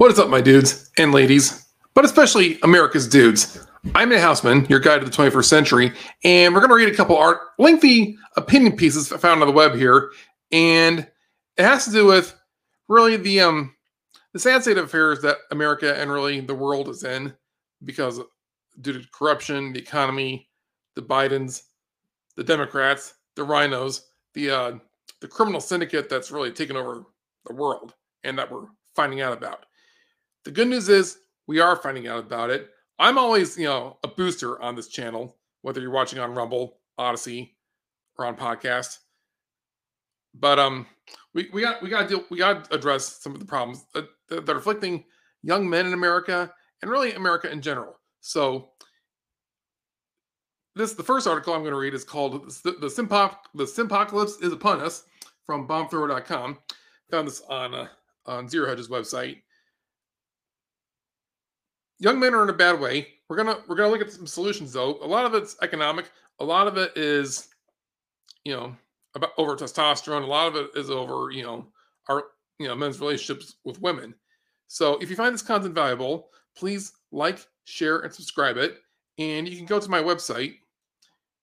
What is up, my dudes and ladies, but especially America's dudes? I'm Nate Houstman, your guide to the 21st century, and we're going to read a couple art lengthy opinion pieces found on the web here, and it has to do with really the um the sad state of affairs that America and really the world is in because due to corruption, the economy, the Bidens, the Democrats, the RINOs, the uh, the criminal syndicate that's really taken over the world, and that we're finding out about. The good news is we are finding out about it. I'm always, you know, a booster on this channel, whether you're watching on Rumble, Odysee, or on podcast. But um, we, we got we got to deal we got to address some of the problems that, that are afflicting young men in America and really America in general. So this the first article I'm going to read is called the, the Simpop the Simpocalypse is upon us from bombthrower.com. Found this on uh, on Zero Hedge's website young men are in a bad way. We're gonna we're gonna look at some solutions though. A lot of it's economic. A lot of it is, you know, about over testosterone. A lot of it is over, you know, our you know men's relationships with women. So if you find this content valuable, please like, share, and subscribe it. And you can go to my website,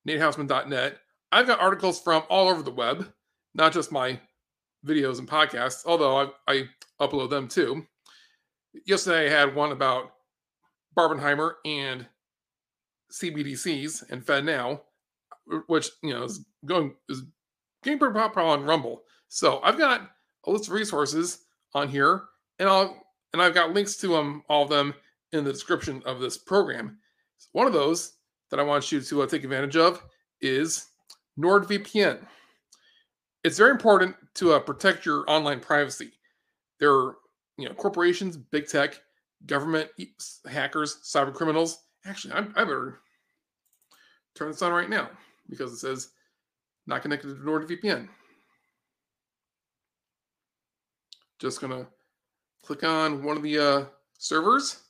natehoustman.net. I've got articles from all over the web, not just my videos and podcasts, although I, I upload them too. Yesterday I had one about Barbenheimer and CBDCs and FedNow, which you know is going is getting pretty popular on Rumble. So I've got a list of resources on here, and I'll and I've got links to them all of them in the description of this program. One of those that I want you to uh, take advantage of is NordVPN. It's very important to uh, protect your online privacy. There are you know corporations, big tech government hackers, cyber criminals. Actually, I, I better turn this on right now because it says not connected to NordVPN. Just gonna click on one of the uh, servers.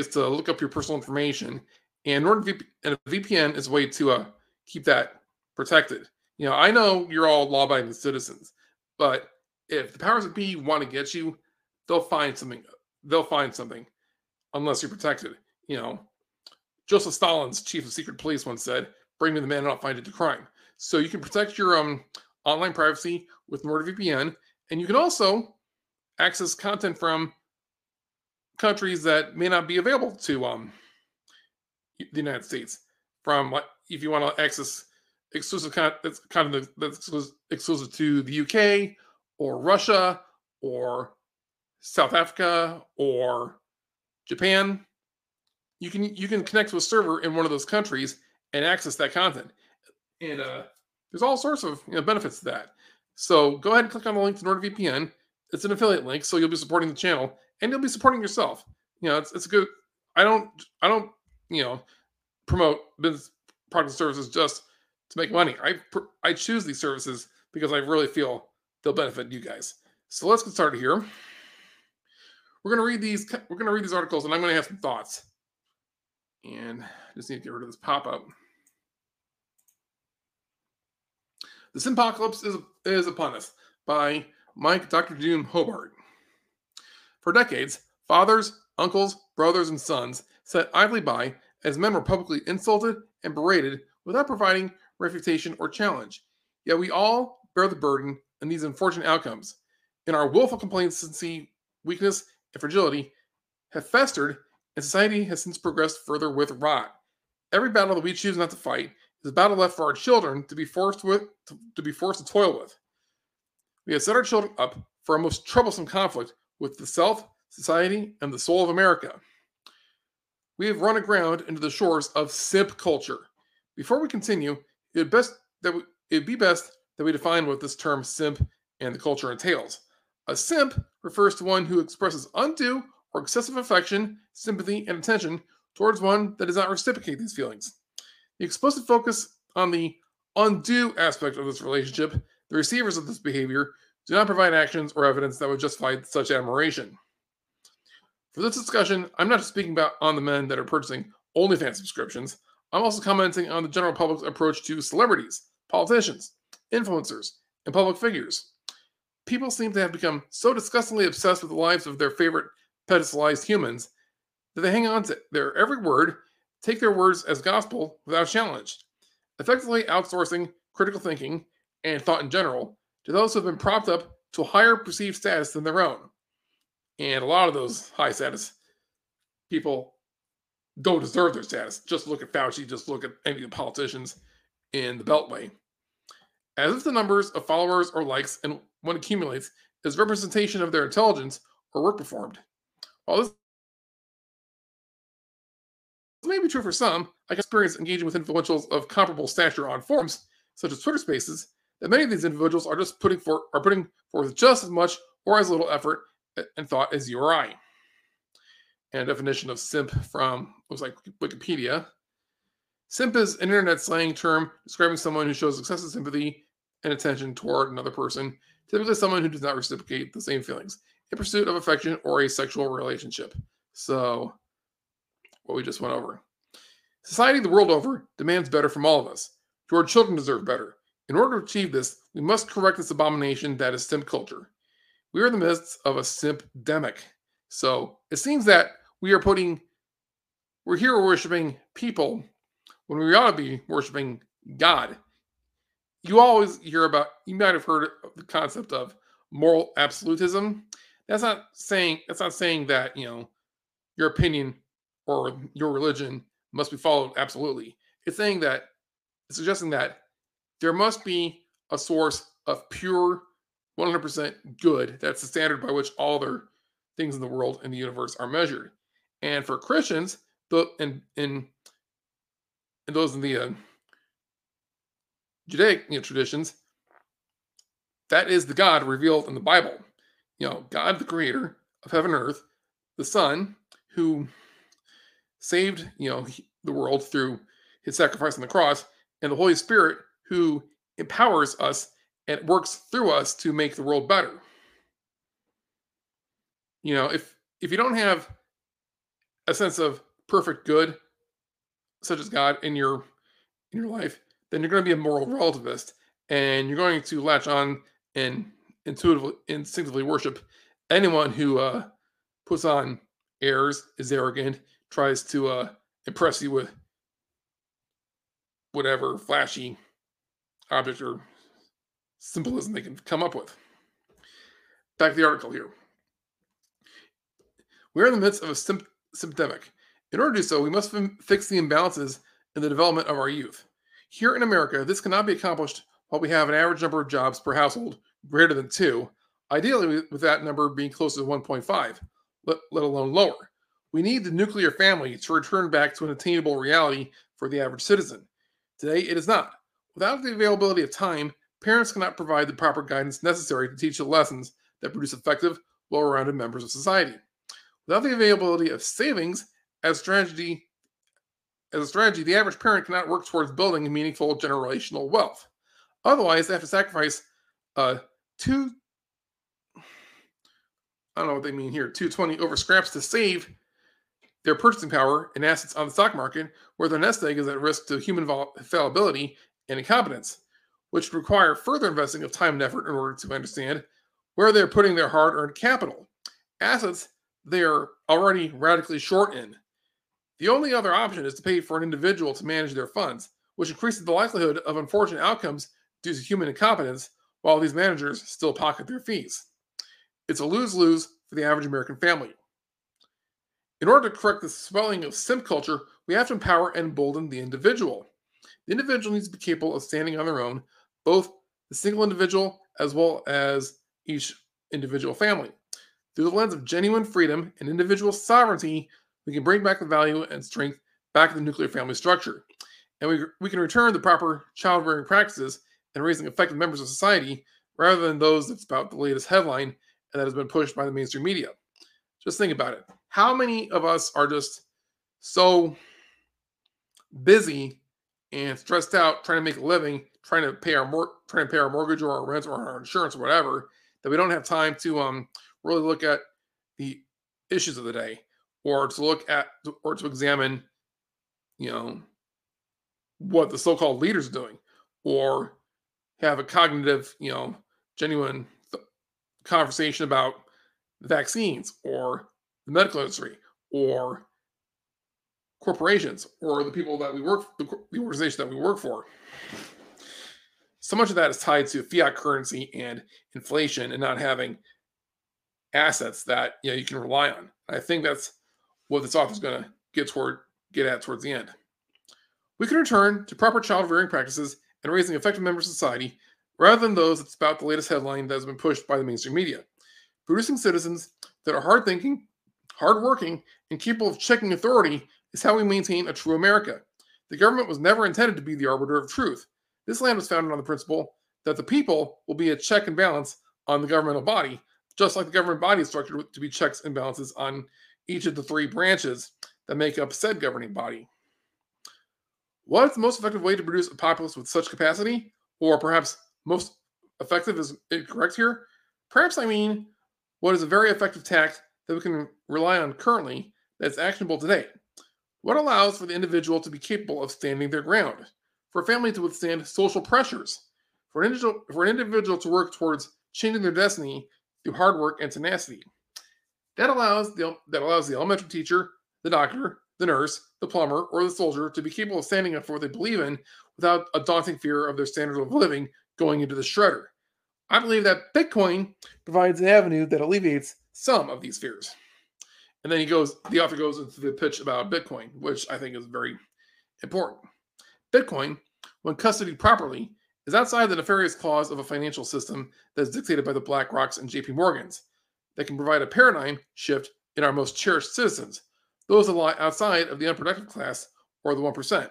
Is to look up your personal information, and NordVPN and a VPN is a way to uh, keep that protected. You know, I know you're all law-abiding citizens, but if the powers that be want to get you, they'll find something. They'll find something, unless you're protected. You know, Joseph Stalin's chief of secret police once said, "Bring me the man, and I'll find it to crime." So you can protect your um, online privacy with NordVPN, and you can also access content from countries that may not be available to um, the United States. From like, if you want to access exclusive content that's kind of that's exclusive to the UK or Russia or South Africa or Japan, you can you can connect to a server in one of those countries and access that content. And uh, there's all sorts of you know, benefits to that. So go ahead and click on the link to NordVPN. It's an affiliate link, so you'll be supporting the channel and you'll be supporting yourself. You know, it's it's a good. I don't I don't you know promote business product services just to make money. I I choose these services because I really feel they'll benefit you guys. So let's get started here. We're gonna read these. We're gonna read these articles, and I'm gonna have some thoughts. And I just need to get rid of this pop up. The Simpocalypse is is upon us by Mike Dr. Doom Hobart. For decades, fathers, uncles, brothers, and sons sat idly by as men were publicly insulted and berated without providing refutation or challenge. Yet we all bear the burden in these unfortunate outcomes. In our willful complacency, weakness, and fragility have festered, and society has since progressed further with rot. Every battle that we choose not to fight is a battle left for our children to be forced with to, to be forced to toil with. We have set our children up for a most troublesome conflict with the self, society, and the soul of America. We have run aground into the shores of simp culture. Before we continue, it would best that we, it'd be best that we define what this term simp and the culture entails. A simp refers to one who expresses undue or excessive affection, sympathy, and attention towards one that does not reciprocate these feelings. The explicit focus on the undue aspect of this relationship, the receivers of this behavior do not provide actions or evidence that would justify such admiration. For this discussion, I'm not speaking about on the men that are purchasing OnlyFans subscriptions. I'm also commenting on the general public's approach to celebrities, politicians, influencers, and public figures. People seem to have become so disgustingly obsessed with the lives of their favorite pedestalized humans that they hang on to their every word, take their words as gospel without challenge, effectively outsourcing critical thinking and thought in general to those who have been propped up to a higher perceived status than their own. And a lot of those high status people don't deserve their status. Just look at Fauci, just look at any of the politicians in the Beltway. As if the numbers of followers or likes and what accumulates is representation of their intelligence or work performed. While this may be true for some, I can experience engaging with influentials of comparable stature on forums, such as Twitter Spaces, that many of these individuals are just putting for are putting forth just as much or as little effort and thought as you or I. And definition of simp from looks like Wikipedia. Simp is an internet slang term describing someone who shows excessive sympathy and attention toward another person, typically someone who does not reciprocate the same feelings in pursuit of affection or a sexual relationship. So, what we just went over. Society the world over demands better from all of us. Your children deserve better. In order to achieve this, we must correct this abomination that is simp culture. We are in the midst of a simp demic. So it seems that we are putting, we're here worshiping people when we ought to be worshiping God. You always hear about, you might have heard of the concept of moral absolutism. That's not saying, that's not saying that, you know, your opinion or your religion must be followed absolutely. It's saying that, it's suggesting that there must be a source of pure 100% good. That's the standard by which all other things in the world and the universe are measured. And for Christians, the and in and those in the uh, Judaic you know, traditions, that is the God revealed in the Bible. You know, God, the creator of heaven and earth, the Son, who saved, you know, the world through his sacrifice on the cross, and the Holy Spirit, who empowers us and works through us to make the world better. You know, if if you don't have a sense of perfect good, such as God in your in your life, then you're going to be a moral relativist, and you're going to latch on and intuitively, instinctively worship anyone who uh, puts on airs, is arrogant, tries to uh, impress you with whatever flashy object or symbolism they can come up with. Back to the article here. We are in the midst of a symp- symptomic. In order to do so, we must fix the imbalances in the development of our youth. Here in America, this cannot be accomplished while we have an average number of jobs per household greater than two, ideally with that number being closer to 1.5, let, let alone lower. We need the nuclear family to return back to an attainable reality for the average citizen. Today, it is not. Without the availability of time, parents cannot provide the proper guidance necessary to teach the lessons that produce effective, well rounded members of society. Without the availability of savings as strategy, as a strategy, the average parent cannot work towards building meaningful generational wealth. Otherwise, they have to sacrifice uh, two, I don't know what they mean here, 220 over scraps to save their purchasing power and assets on the stock market, where their nest egg is at risk to human fallibility and incompetence, which require further investing of time and effort in order to understand where they're putting their hard earned capital, assets they are already radically short in. The only other option is to pay for an individual to manage their funds, which increases the likelihood of unfortunate outcomes due to human incompetence while these managers still pocket their fees. It's a lose lose for the average American family. In order to correct the swelling of simp culture, we have to empower and embolden the individual. The individual needs to be capable of standing on their own, both the single individual as well as each individual family. Through the lens of genuine freedom and individual sovereignty, we can bring back the value and strength back to the nuclear family structure. And we, we can return the proper child rearing practices and raising effective members of society rather than those that's about the latest headline and that has been pushed by the mainstream media. Just think about it. How many of us are just so busy and stressed out trying to make a living, trying to pay our mor- trying to pay our mortgage or our rent or our insurance or whatever, that we don't have time to um really look at the issues of the day or to look at or to examine, you know, what the so-called leaders are doing or have a cognitive, you know, genuine th- conversation about vaccines or the medical industry or corporations or the people that we work the, the organization that we work for. So much of that is tied to fiat currency and inflation and not having assets that you know you can rely on. I think that's what this author is going to get toward get at towards the end. We can return to proper child rearing practices and raising effective members of society rather than those that's about the latest headline that has been pushed by the mainstream media. Producing citizens that are hard thinking hard working and capable of checking authority is how we maintain a true America. The government was never intended to be the arbiter of truth. This land was founded on the principle that the people will be a check and balance on the governmental body, just like the government body is structured to be checks and balances on each of the three branches that make up said governing body. What is the most effective way to produce a populace with such capacity? Or perhaps most effective is incorrect here? Perhaps I mean what is a very effective tact that we can rely on currently that's actionable today. What allows for the individual to be capable of standing their ground, for a family to withstand social pressures, for an individual, for an individual to work towards changing their destiny through hard work and tenacity. That allows the that allows the elementary teacher, the doctor, the nurse, the plumber, or the soldier to be capable of standing up for what they believe in without a daunting fear of their standard of living going into the shredder. I believe that Bitcoin provides an avenue that alleviates some of these fears. And then he goes, the author goes into the pitch about Bitcoin, which I think is very important. Bitcoin, when custodied properly, is outside the nefarious claws of a financial system that is dictated by the BlackRocks and JP Morgans that can provide a paradigm shift in our most cherished citizens, those that lie outside of the unproductive class or the 1%.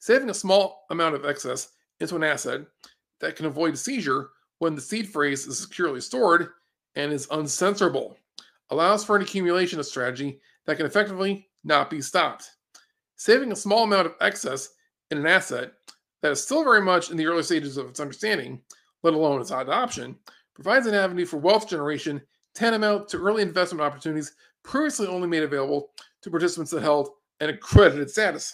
Saving a small amount of excess into an asset that can avoid seizure when the seed phrase is securely stored and is uncensorable allows for an accumulation of strategy that can effectively not be stopped. Saving a small amount of excess in an asset that is still very much in the early stages of its understanding, let alone its adoption, provides an avenue for wealth generation tantamount to early investment opportunities previously only made available to participants that held an accredited status.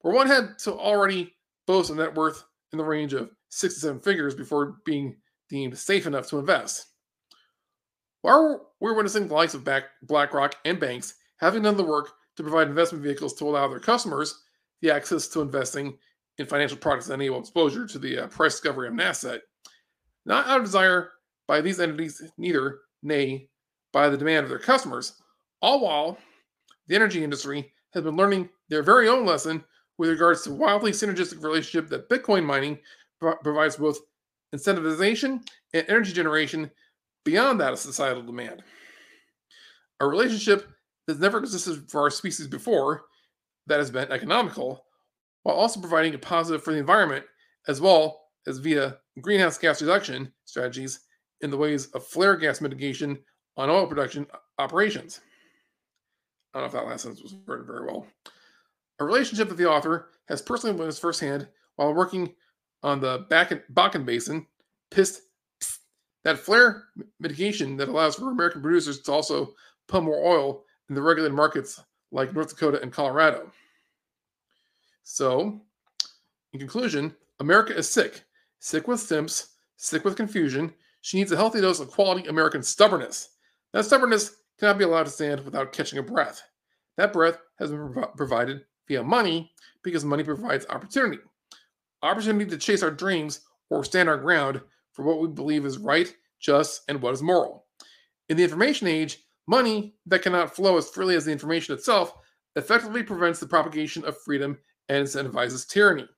Where one had to already boast a net worth in the range of six to seven figures before being deemed safe enough to invest. While we're witnessing the likes of BlackRock and banks having done the work to provide investment vehicles to allow their customers the access to investing in financial products that enable exposure to the uh, price discovery of an asset, not out of desire by these entities, neither, nay, by the demand of their customers, all while the energy industry has been learning their very own lesson with regards to the wildly synergistic relationship that Bitcoin mining pro- provides both incentivization and energy generation beyond that a societal demand. A relationship that's never existed for our species before that has been economical, while also providing a positive for the environment as well as via greenhouse gas reduction strategies in the ways of flare gas mitigation on oil production operations. I don't know if that last sentence was worded very well. A relationship that the author has personally witnessed firsthand while working on the Bakken Basin, pissed that flare mitigation that allows for American producers to also pump more oil in the regulated markets like North Dakota and Colorado. So, in conclusion, America is sick. Sick with simps, sick with confusion. She needs a healthy dose of quality American stubbornness. That stubbornness cannot be allowed to stand without catching a breath. That breath has been prov- provided via money because money provides opportunity. Opportunity to chase our dreams or stand our ground for what we believe is right, just, and what is moral. In the information age, money that cannot flow as freely as the information itself effectively prevents the propagation of freedom and incentivizes tyranny.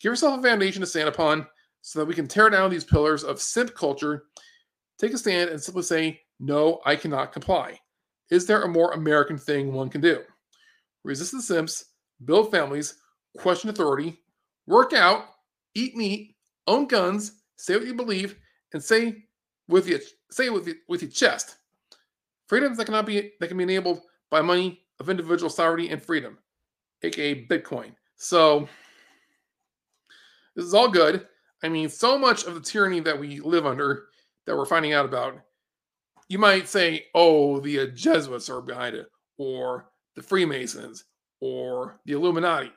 Give yourself a foundation to stand upon so that we can tear down these pillars of simp culture, take a stand, and simply say, No, I cannot comply. Is there a more American thing one can do? Resist the simps, build families, question authority, work out, eat meat, own guns, say what you believe, and say with your say with your, with your chest. Freedoms that cannot be that can be enabled by money of individual sovereignty and freedom, aka Bitcoin. So this is all good. I mean, so much of the tyranny that we live under that we're finding out about, you might say, oh, the Jesuits are behind it, or the Freemasons, or the Illuminati.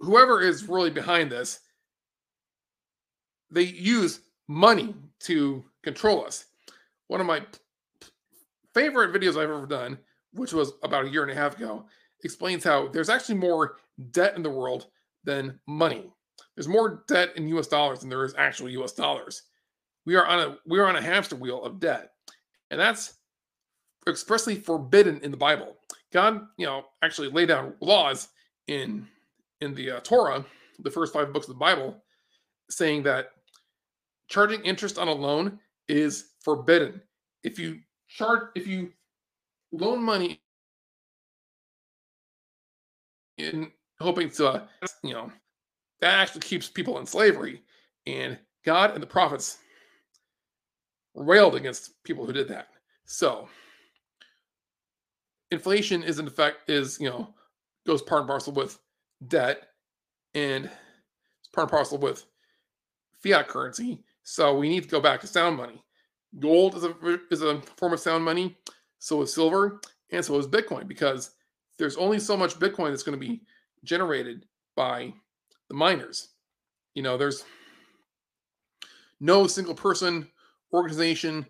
Whoever is really behind this, they use money to control us. One of my favorite videos I've ever done, which was about a year and a half ago, explains how there's actually more debt in the world than money. There's more debt in US dollars than there is actual US dollars. We are on a we are on a hamster wheel of debt. And that's expressly forbidden in the Bible. God, you know, actually laid down laws in in the uh, Torah, the first 5 books of the Bible, saying that charging interest on a loan is forbidden. If you charge if you loan money in hoping to, uh, you know, that actually keeps people in slavery. And God and the prophets railed against people who did that. So inflation is in effect is, you know, goes part and parcel with debt and it's part and parcel with fiat currency. So we need to go back to sound money. Gold is a is a form of sound money. So is silver, and so is Bitcoin, because there's only so much Bitcoin that's going to be generated by the miners. You know, there's no single person, organization,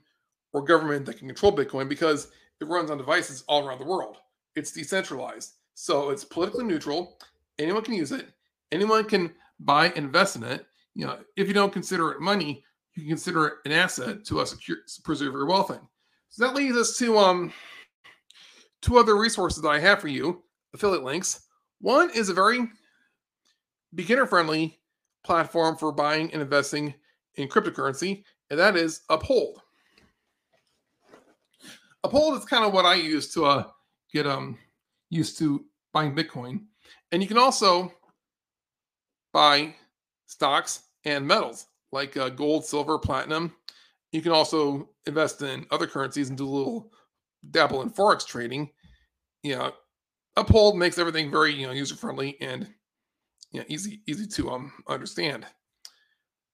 or government that can control Bitcoin because it runs on devices all around the world. It's decentralized. So it's politically neutral. Anyone can use it. Anyone can buy invest in it. You know, if you don't consider it money, you can consider it an asset to us secure, preserve your wealth in. So that leads us to um two other resources that I have for you, affiliate links. One is a very beginner friendly platform for buying and investing in cryptocurrency, and that is Uphold. Uphold is kind of what I use to uh, get um used to buying Bitcoin, and you can also buy stocks and metals like uh, gold, silver, platinum. You can also invest in other currencies and do a little dabble in forex trading. You know, Uphold makes everything very you know user friendly and you know, easy easy to um understand.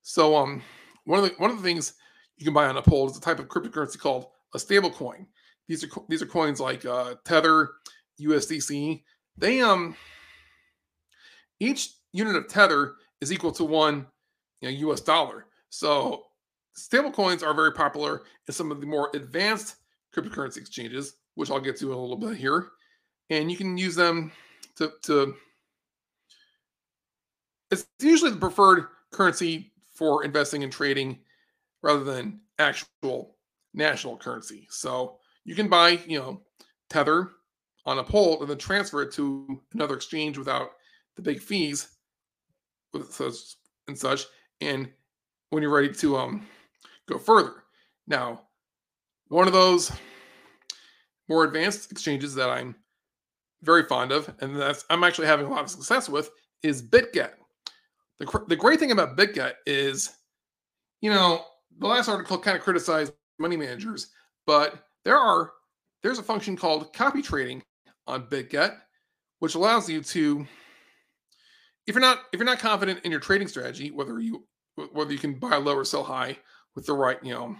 So um one of the one of the things you can buy on Uphold is a type of cryptocurrency called a stable coin. These are these are coins like uh, Tether, USDC. They um each unit of Tether is equal to one you know, US dollar. So stable coins are very popular in some of the more advanced cryptocurrency exchanges, which I'll get to in a little bit here. And you can use them to, to it's usually the preferred currency for investing and trading rather than actual national currency. So you can buy, you know, Tether on Uphold and then transfer it to another exchange without the big fees with such and such. And when you're ready to um go further. Now, one of those more advanced exchanges that I'm very fond of, and that's I'm actually having a lot of success with, is BitGet. The, the great thing about BitGet is, you know, the last article kind of criticized money managers, but there are there's a function called copy trading on BitGet, which allows you to, if you're not if you're not confident in your trading strategy, whether you whether you can buy low or sell high with the right you know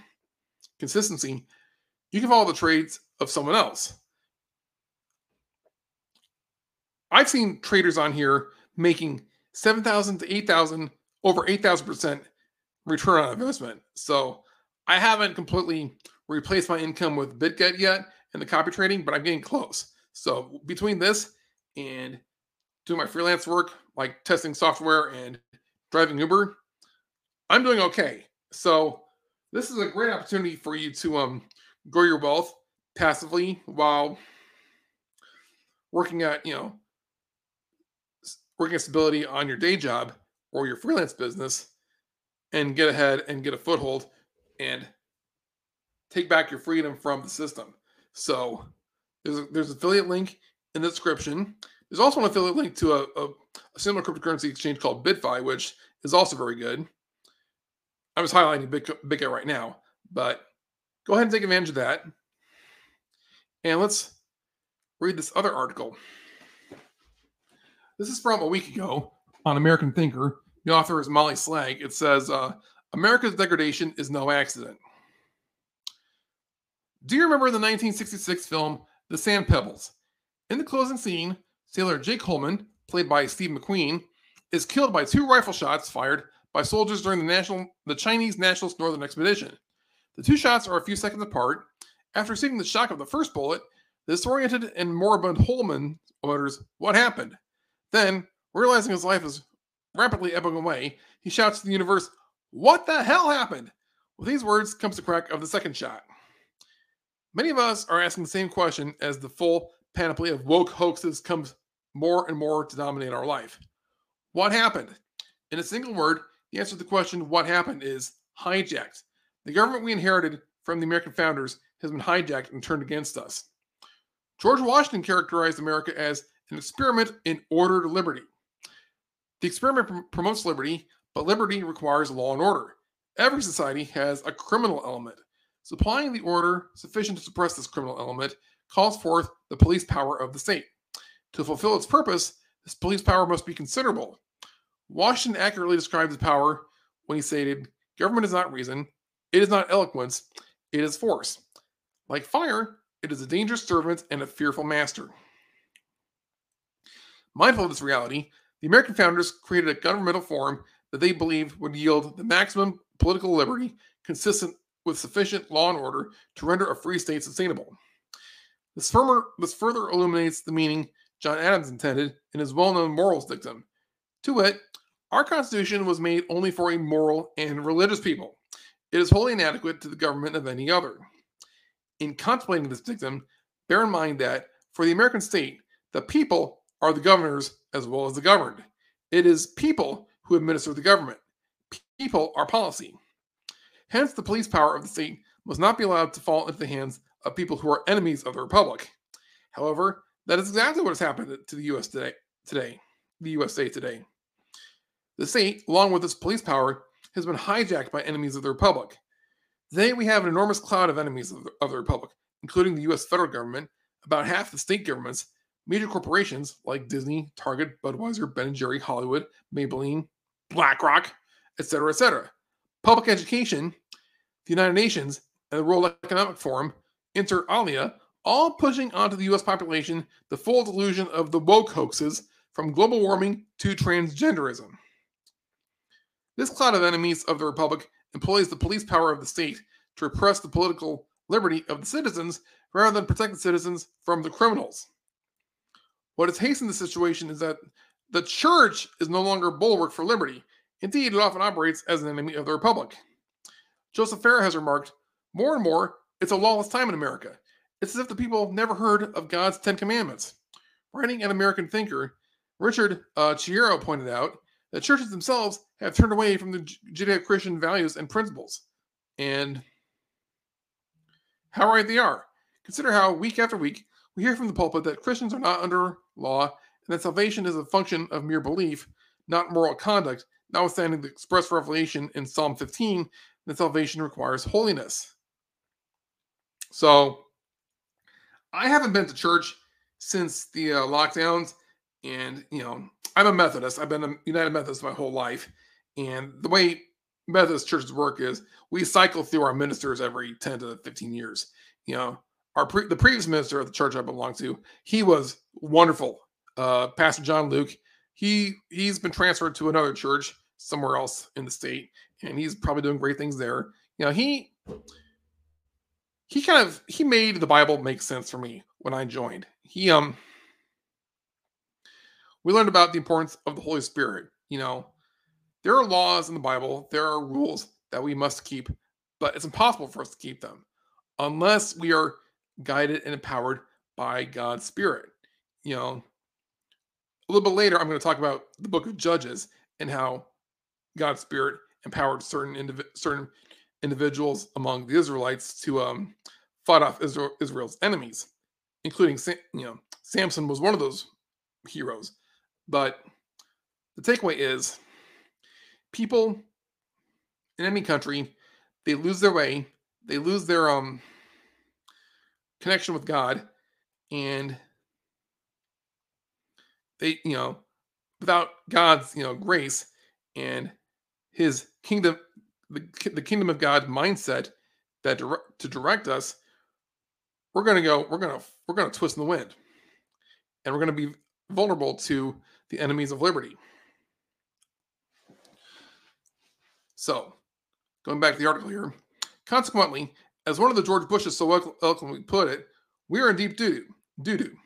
consistency, you can follow the trades of someone else. I've seen traders on here making 7,000 to 8,000, over 8,000% return on investment. So I haven't completely replaced my income with BitGet yet and the copy trading, but I'm getting close. So between this and doing my freelance work, like testing software and driving Uber, I'm doing okay. So this is a great opportunity for you to um grow your wealth passively while working at, you know, working at stability on your day job or your freelance business and get ahead and get a foothold and take back your freedom from the system. So there's a, there's an affiliate link in the description. There's also an affiliate link to a, a, a similar cryptocurrency exchange called BYDFi, which is also very good. I'm just highlighting BitGet right now, but go ahead and take advantage of that. And let's read this other article. This is from a week ago on American Thinker. The author is Molly Slag. It says, uh, America's degradation is no accident. Do you remember the 1966 film The Sand Pebbles? In the closing scene, sailor Jake Holman, played by Steve McQueen, is killed by two rifle shots fired by soldiers during the national the Chinese Nationalist Northern Expedition. The two shots are a few seconds apart. After receiving the shock of the first bullet, the disoriented and moribund Holman mutters, What happened? Then, realizing his life is rapidly ebbing away, he shouts to the universe, What the hell happened? With these words comes the crack of the second shot. Many of us are asking the same question as the full panoply of woke hoaxes comes more and more to dominate our life. What happened? In a single word, the answer to the question, what happened, is hijacked. The government we inherited from the American founders has been hijacked and turned against us. George Washington characterized America as an experiment in ordered liberty. The experiment pr- promotes liberty, but liberty requires law and order. Every society has a criminal element. Supplying the order sufficient to suppress this criminal element calls forth the police power of the state. To fulfill its purpose, this police power must be considerable. Washington accurately described the power when he stated, Government is not reason, it is not eloquence, it is force. Like fire, it is a dangerous servant and a fearful master. Mindful of this reality, the American founders created a governmental form that they believed would yield the maximum political liberty consistent with sufficient law and order to render a free state sustainable. This, firmer, this further illuminates the meaning John Adams intended in his well known morals dictum. To wit, our Constitution was made only for a moral and religious people. It is wholly inadequate to the government of any other. In contemplating this dictum, bear in mind that for the American state, the people are the governors as well as the governed. It is people who administer the government. People are policy. Hence, the police power of the state must not be allowed to fall into the hands of people who are enemies of the republic. However, that is exactly what has happened to the U.S. today. Today, the USA today. The state, along with its police power, has been hijacked by enemies of the republic. Today, we have an enormous cloud of enemies of the, of the republic, including the U.S. federal government, about half the state governments, major corporations like Disney, Target, Budweiser, Ben & Jerry, Hollywood, Maybelline, BlackRock, etc., etc. Public education, the United Nations, and the World Economic Forum, inter alia, all pushing onto the US population the full delusion of the woke hoaxes from global warming to transgenderism. This cloud of enemies of the Republic employs the police power of the state to repress the political liberty of the citizens rather than protect the citizens from the criminals. What has hastened the situation is that the church is no longer a bulwark for liberty. Indeed, it often operates as an enemy of the Republic. Joseph Farah has remarked, more and more, it's a lawless time in America. It's as if the people never heard of God's Ten Commandments. Writing an American thinker, Richard uh, pointed out that churches themselves have turned away from the Judeo Christian values and principles. And how right they are. Consider how, week after week, we hear from the pulpit that Christians are not under law and that salvation is a function of mere belief, not moral conduct, notwithstanding the express revelation in Psalm 15 that salvation requires holiness. So, I haven't been to church since the uh, lockdowns, and you know, I'm a Methodist. I've been a United Methodist my whole life, and the way Methodist churches work is we cycle through our ministers every 10 to 15 years. You know, our pre- the previous minister of the church I belong to, he was wonderful. Uh, Pastor John Luke. He he's been transferred to another church somewhere else in the state, and he's probably doing great things there. You know, he he kind of he made the Bible make sense for me when I joined. He um we learned about the importance of the Holy Spirit. You know, there are laws in the Bible, there are rules that we must keep, but it's impossible for us to keep them unless we are guided and empowered by God's Spirit. You know, a little bit later, I'm going to talk about the book of Judges and how God's Spirit empowered certain indiv- certain individuals among the Israelites to um, fight off Israel, Israel's enemies, including you know Samson was one of those heroes. But the takeaway is people in any country they lose their way, they lose their um connection with God, and they you know without God's you know grace and His kingdom, the, the kingdom of God mindset that dire- to direct us, we're going to go, we're going to, we're going to twist in the wind and we're going to be vulnerable to the enemies of liberty. So, going back to the article here, consequently, as one of the George Bushes so eloquently put it, we are in deep doo doo.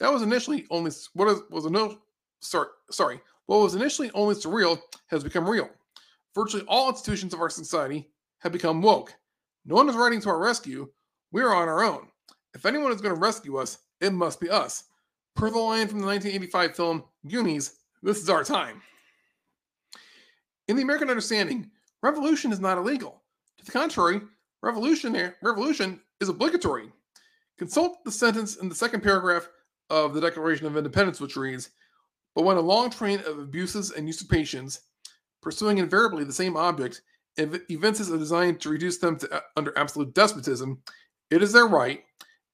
That was initially only what is, was a no sorry sorry what was initially only surreal has become real. Virtually all institutions of our society have become woke. No one is riding to our rescue. We are on our own. If anyone is going to rescue us, it must be us. Per the line from the 1985 film Goonies, this is our time. In the American understanding, revolution is not illegal. To the contrary, revolution is obligatory. Consult the sentence in the second paragraph of the Declaration of Independence, which reads, But when a long train of abuses and usurpations, pursuing invariably the same object, and evinces a design to reduce them to uh, under absolute despotism, it is their right,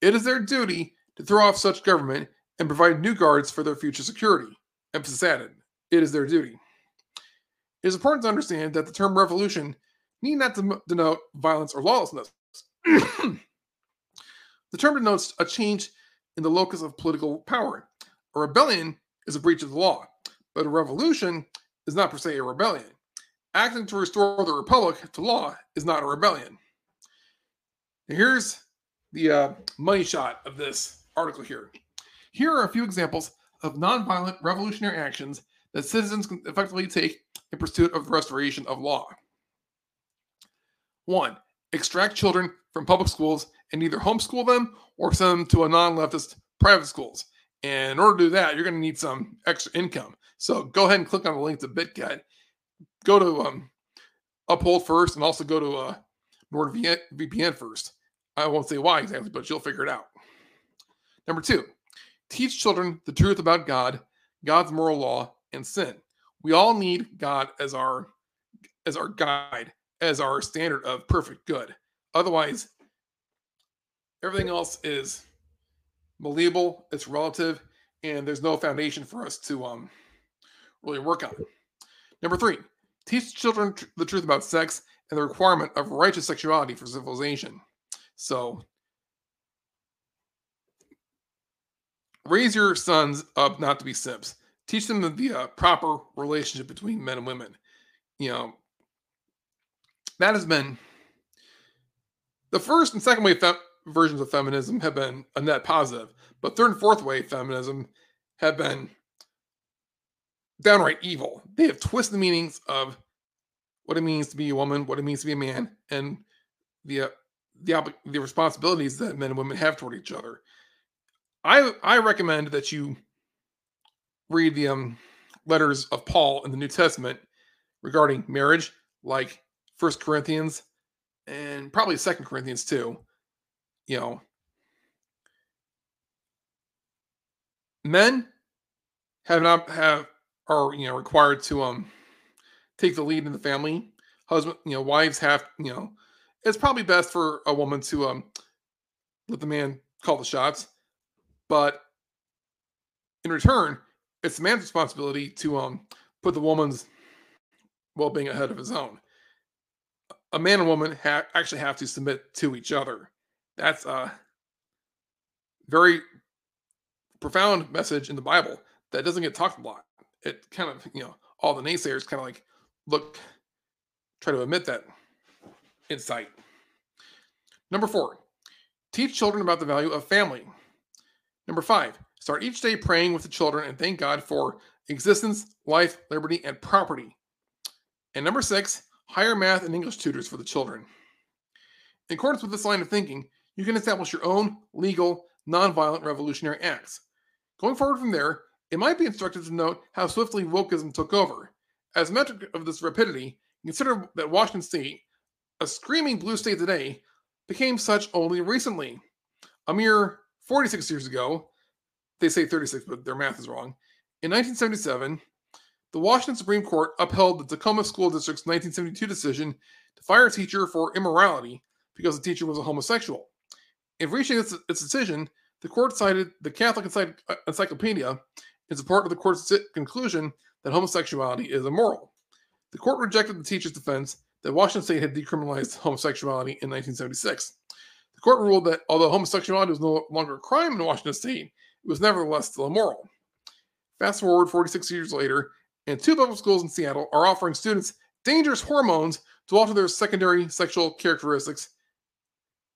it is their duty to throw off such government and provide new guards for their future security. Emphasis added. It is their duty. It is important to understand that the term revolution need not denote violence or lawlessness. the term denotes a change in the locus of political power. A rebellion is a breach of the law, but a revolution is not per se a rebellion. Acting to restore the republic to law is not a rebellion. Here's the uh, money shot of this article here. Here are a few examples of nonviolent revolutionary actions that citizens can effectively take in pursuit of the restoration of law. One, extract children from public schools and either homeschool them or send them to a non leftist private schools. And in order to do that, you're going to need some extra income. So go ahead and click on the link to BitGet. Go to um, Uphold first and also go to uh, NordVPN first. I won't say why exactly, but you'll figure it out. Number two, teach children the truth about God, God's moral law, and sin. We all need God as our as our guide, as our standard of perfect good. Otherwise, everything else is malleable, it's relative, and there's no foundation for us to um really work on. Number three, teach children tr- the truth about sex and the requirement of righteous sexuality for civilization. So raise your sons up not to be simps. Teach them the uh, proper relationship between men and women. You know, that has been the first and second wave versions of feminism have been a net positive, but third and fourth wave feminism have been downright evil. They have twisted the meanings of what it means to be a woman, what it means to be a man, and the uh, the the responsibilities that men and women have toward each other. I I recommend that you read the um, letters of Paul in the New Testament regarding marriage, like First Corinthians and probably Second Corinthians too. You know, men have not have are you know required to um take the lead in the family. Husband, you know, wives have you know it's probably best for a woman to um let the man call the shots, but in return, it's the man's responsibility to um put the woman's well-being ahead of his own. A man and woman ha- actually have to submit to each other. That's a very profound message in the Bible that doesn't get talked a lot. It kind of, you know, all the naysayers kind of like look, try to admit that insight. Number four, teach children about the value of family. Number five, start each day praying with the children and thank God for existence, life, liberty, and property. And number six, hire math and English tutors for the children. In accordance with this line of thinking, you can establish your own legal, nonviolent revolutionary acts. Going forward from there, it might be instructive to note how swiftly wokeism took over. As a metric of this rapidity, consider that Washington State, a screaming blue state today, became such only recently. A mere 46 years ago, they say 36, but their math is wrong. In 1977, the Washington Supreme Court upheld the Tacoma School District's 1972 decision to fire a teacher for immorality because the teacher was a homosexual. In reaching its, its decision, the court cited the Catholic Encyclopedia in support of the court's conclusion that homosexuality is immoral. The court rejected the teacher's defense that Washington state had decriminalized homosexuality in 1976. The court ruled that although homosexuality was no longer a crime in Washington state, it was nevertheless still immoral. Fast forward 46 years later, and two public schools in Seattle are offering students dangerous hormones to alter their secondary sexual characteristics,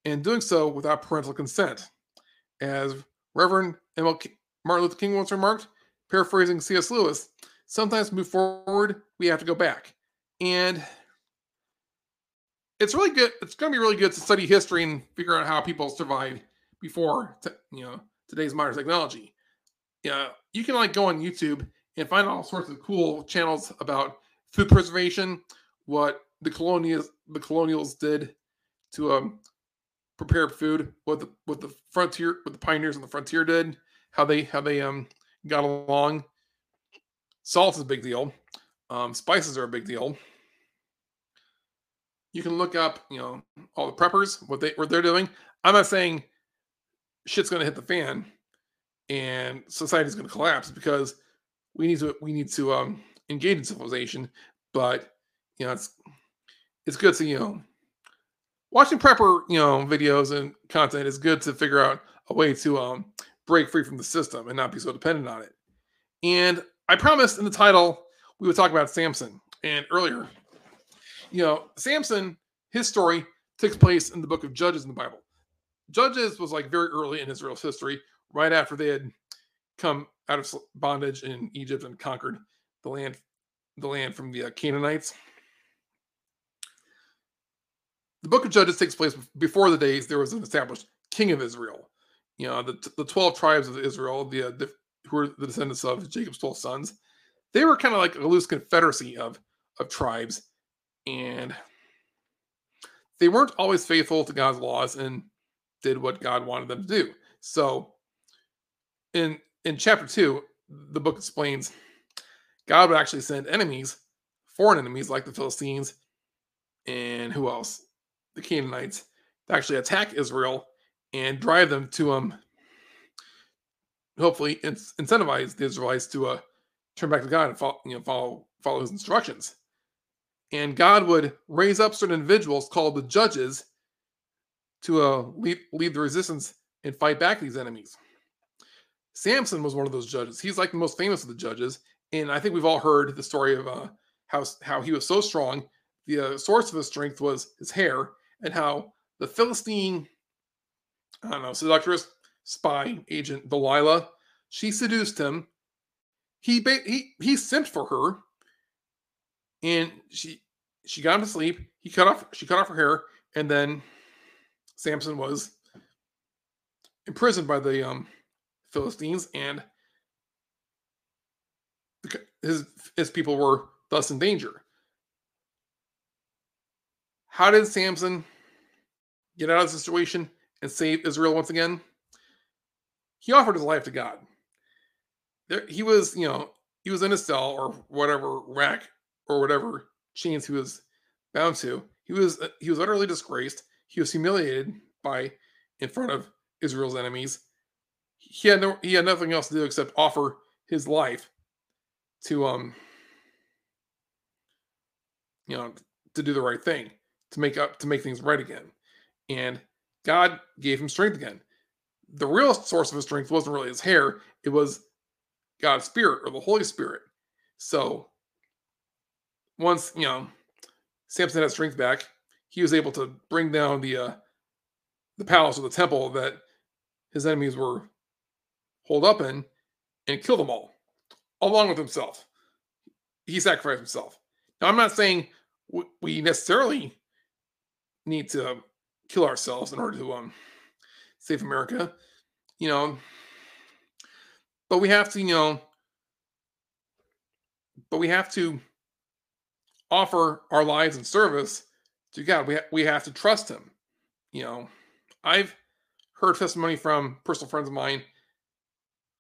and doing so without parental consent. As Reverend MLK Martin Luther King once remarked, paraphrasing C.S. Lewis, sometimes move forward, we have to go back. And it's really good. It's going to be really good to study history and figure out how people survived before, te- you know, today's modern technology. Yeah, you can like go on YouTube and find all sorts of cool channels about food preservation, what the colonials the colonials did to um prepare food, what the what the frontier what the pioneers on the frontier did, how they how they um got along. Salt is a big deal. Um, spices are a big deal. You can look up, you know, all the preppers, what they what they're doing. I'm not saying shit's gonna hit the fan and society's gonna collapse because we need to we need to um engage in civilization, but you know it's it's good to you know watching prepper you know videos and content is good to figure out a way to um break free from the system and not be so dependent on it. And I promised in the title we would talk about Samson. And earlier, you know, Samson, his story takes place in the book of Judges in the Bible. Judges was like very early in Israel's history, right after they had come out of bondage in Egypt and conquered the land, the land from the uh, Canaanites. The book of Judges takes place before the days there was an established king of Israel. You know, the, the 12 tribes of Israel, the, uh, the who were the descendants of Jacob's 12 sons, they were kind of like a loose confederacy of, of tribes. And they weren't always faithful to God's laws and did what God wanted them to do. So in in chapter 2, the book explains God would actually send enemies, foreign enemies like the Philistines and who else? The Canaanites to actually attack Israel and drive them to um hopefully incentivize the Israelites to uh turn back to God and follow, you know, follow follow his instructions. And God would raise up certain individuals called the judges to uh, lead, lead the resistance and fight back these enemies. Samson was one of those judges. He's like the most famous of the judges, and I think we've all heard the story of uh, how how he was so strong. The uh, source of his strength was his hair, and how the Philistine, I don't know, seductress, spy agent Delilah, she seduced him. He he he simped for her, and she she got him to sleep. He cut off she cut off her hair, and then Samson was imprisoned by the um, Philistines, and his his people were thus in danger. How did Samson get out of the situation and save Israel once again? He offered his life to God. There, he was, you know, he was in a cell or whatever rack or whatever chains he was bound to. He was he was utterly disgraced. He was humiliated by in front of Israel's enemies he had no he had nothing else to do except offer his life to um you know to do the right thing to make up to make things right again and god gave him strength again the real source of his strength wasn't really his hair it was god's spirit or the holy spirit so once you know samson had strength back he was able to bring down the uh the palace or the temple that his enemies were holed up in and kill them all, along with himself. He sacrificed himself. Now, I'm not saying we necessarily need to kill ourselves in order to um, save America, you know, but we have to, you know, but we have to offer our lives in service to God. We, ha- we have to trust Him. You know, I've heard testimony from personal friends of mine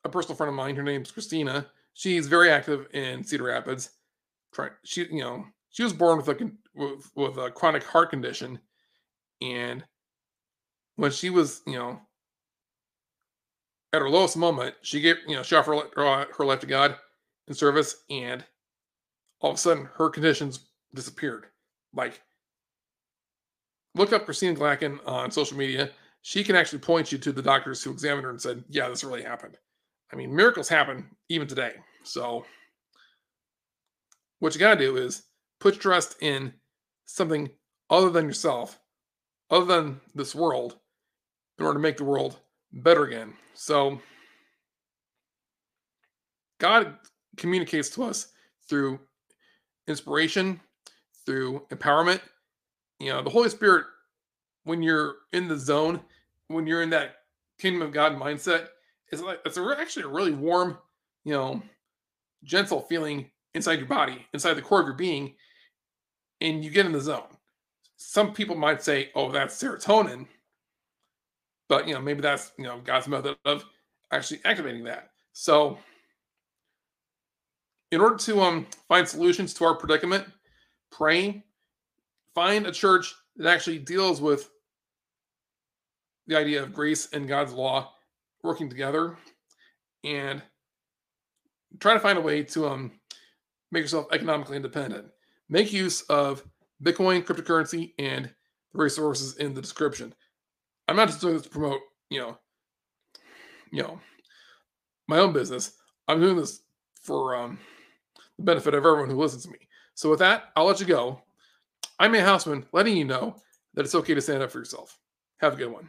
a personal friend of mine. Her name's Christina. She's very active in Cedar Rapids. She, you know, she was born with a with, with a chronic heart condition, and when she was, you know, at her lowest moment, she gave, you know, she offered her, her life to God in service, and all of a sudden, her conditions disappeared. Like, look up Christina Glacken on social media. she can actually point you to the doctors who examined her and said, yeah, this really happened. I mean, miracles happen even today. So, what you got to do is put your trust in something other than yourself, other than this world, in order to make the world better again. So, God communicates to us through inspiration, through empowerment. You know, the Holy Spirit, when you're in the zone, when you're in that kingdom of God mindset, it's like it's a, actually a really warm, you know, gentle feeling inside your body, inside the core of your being, and you get in the zone. Some people might say, "Oh, that's serotonin," but you know, maybe that's you know God's method of actually activating that. So, in order to um find solutions to our predicament, pray, find a church that actually deals with the idea of grace and God's law working together and try to find a way to um, make yourself economically independent. Make use of Bitcoin, cryptocurrency, and the resources in the description. I'm not just doing this to promote, you know, you know, my own business. I'm doing this for um, the benefit of everyone who listens to me. So with that, I'll let you go. I'm Nate Houstman, letting you know that it's okay to stand up for yourself. Have a good one.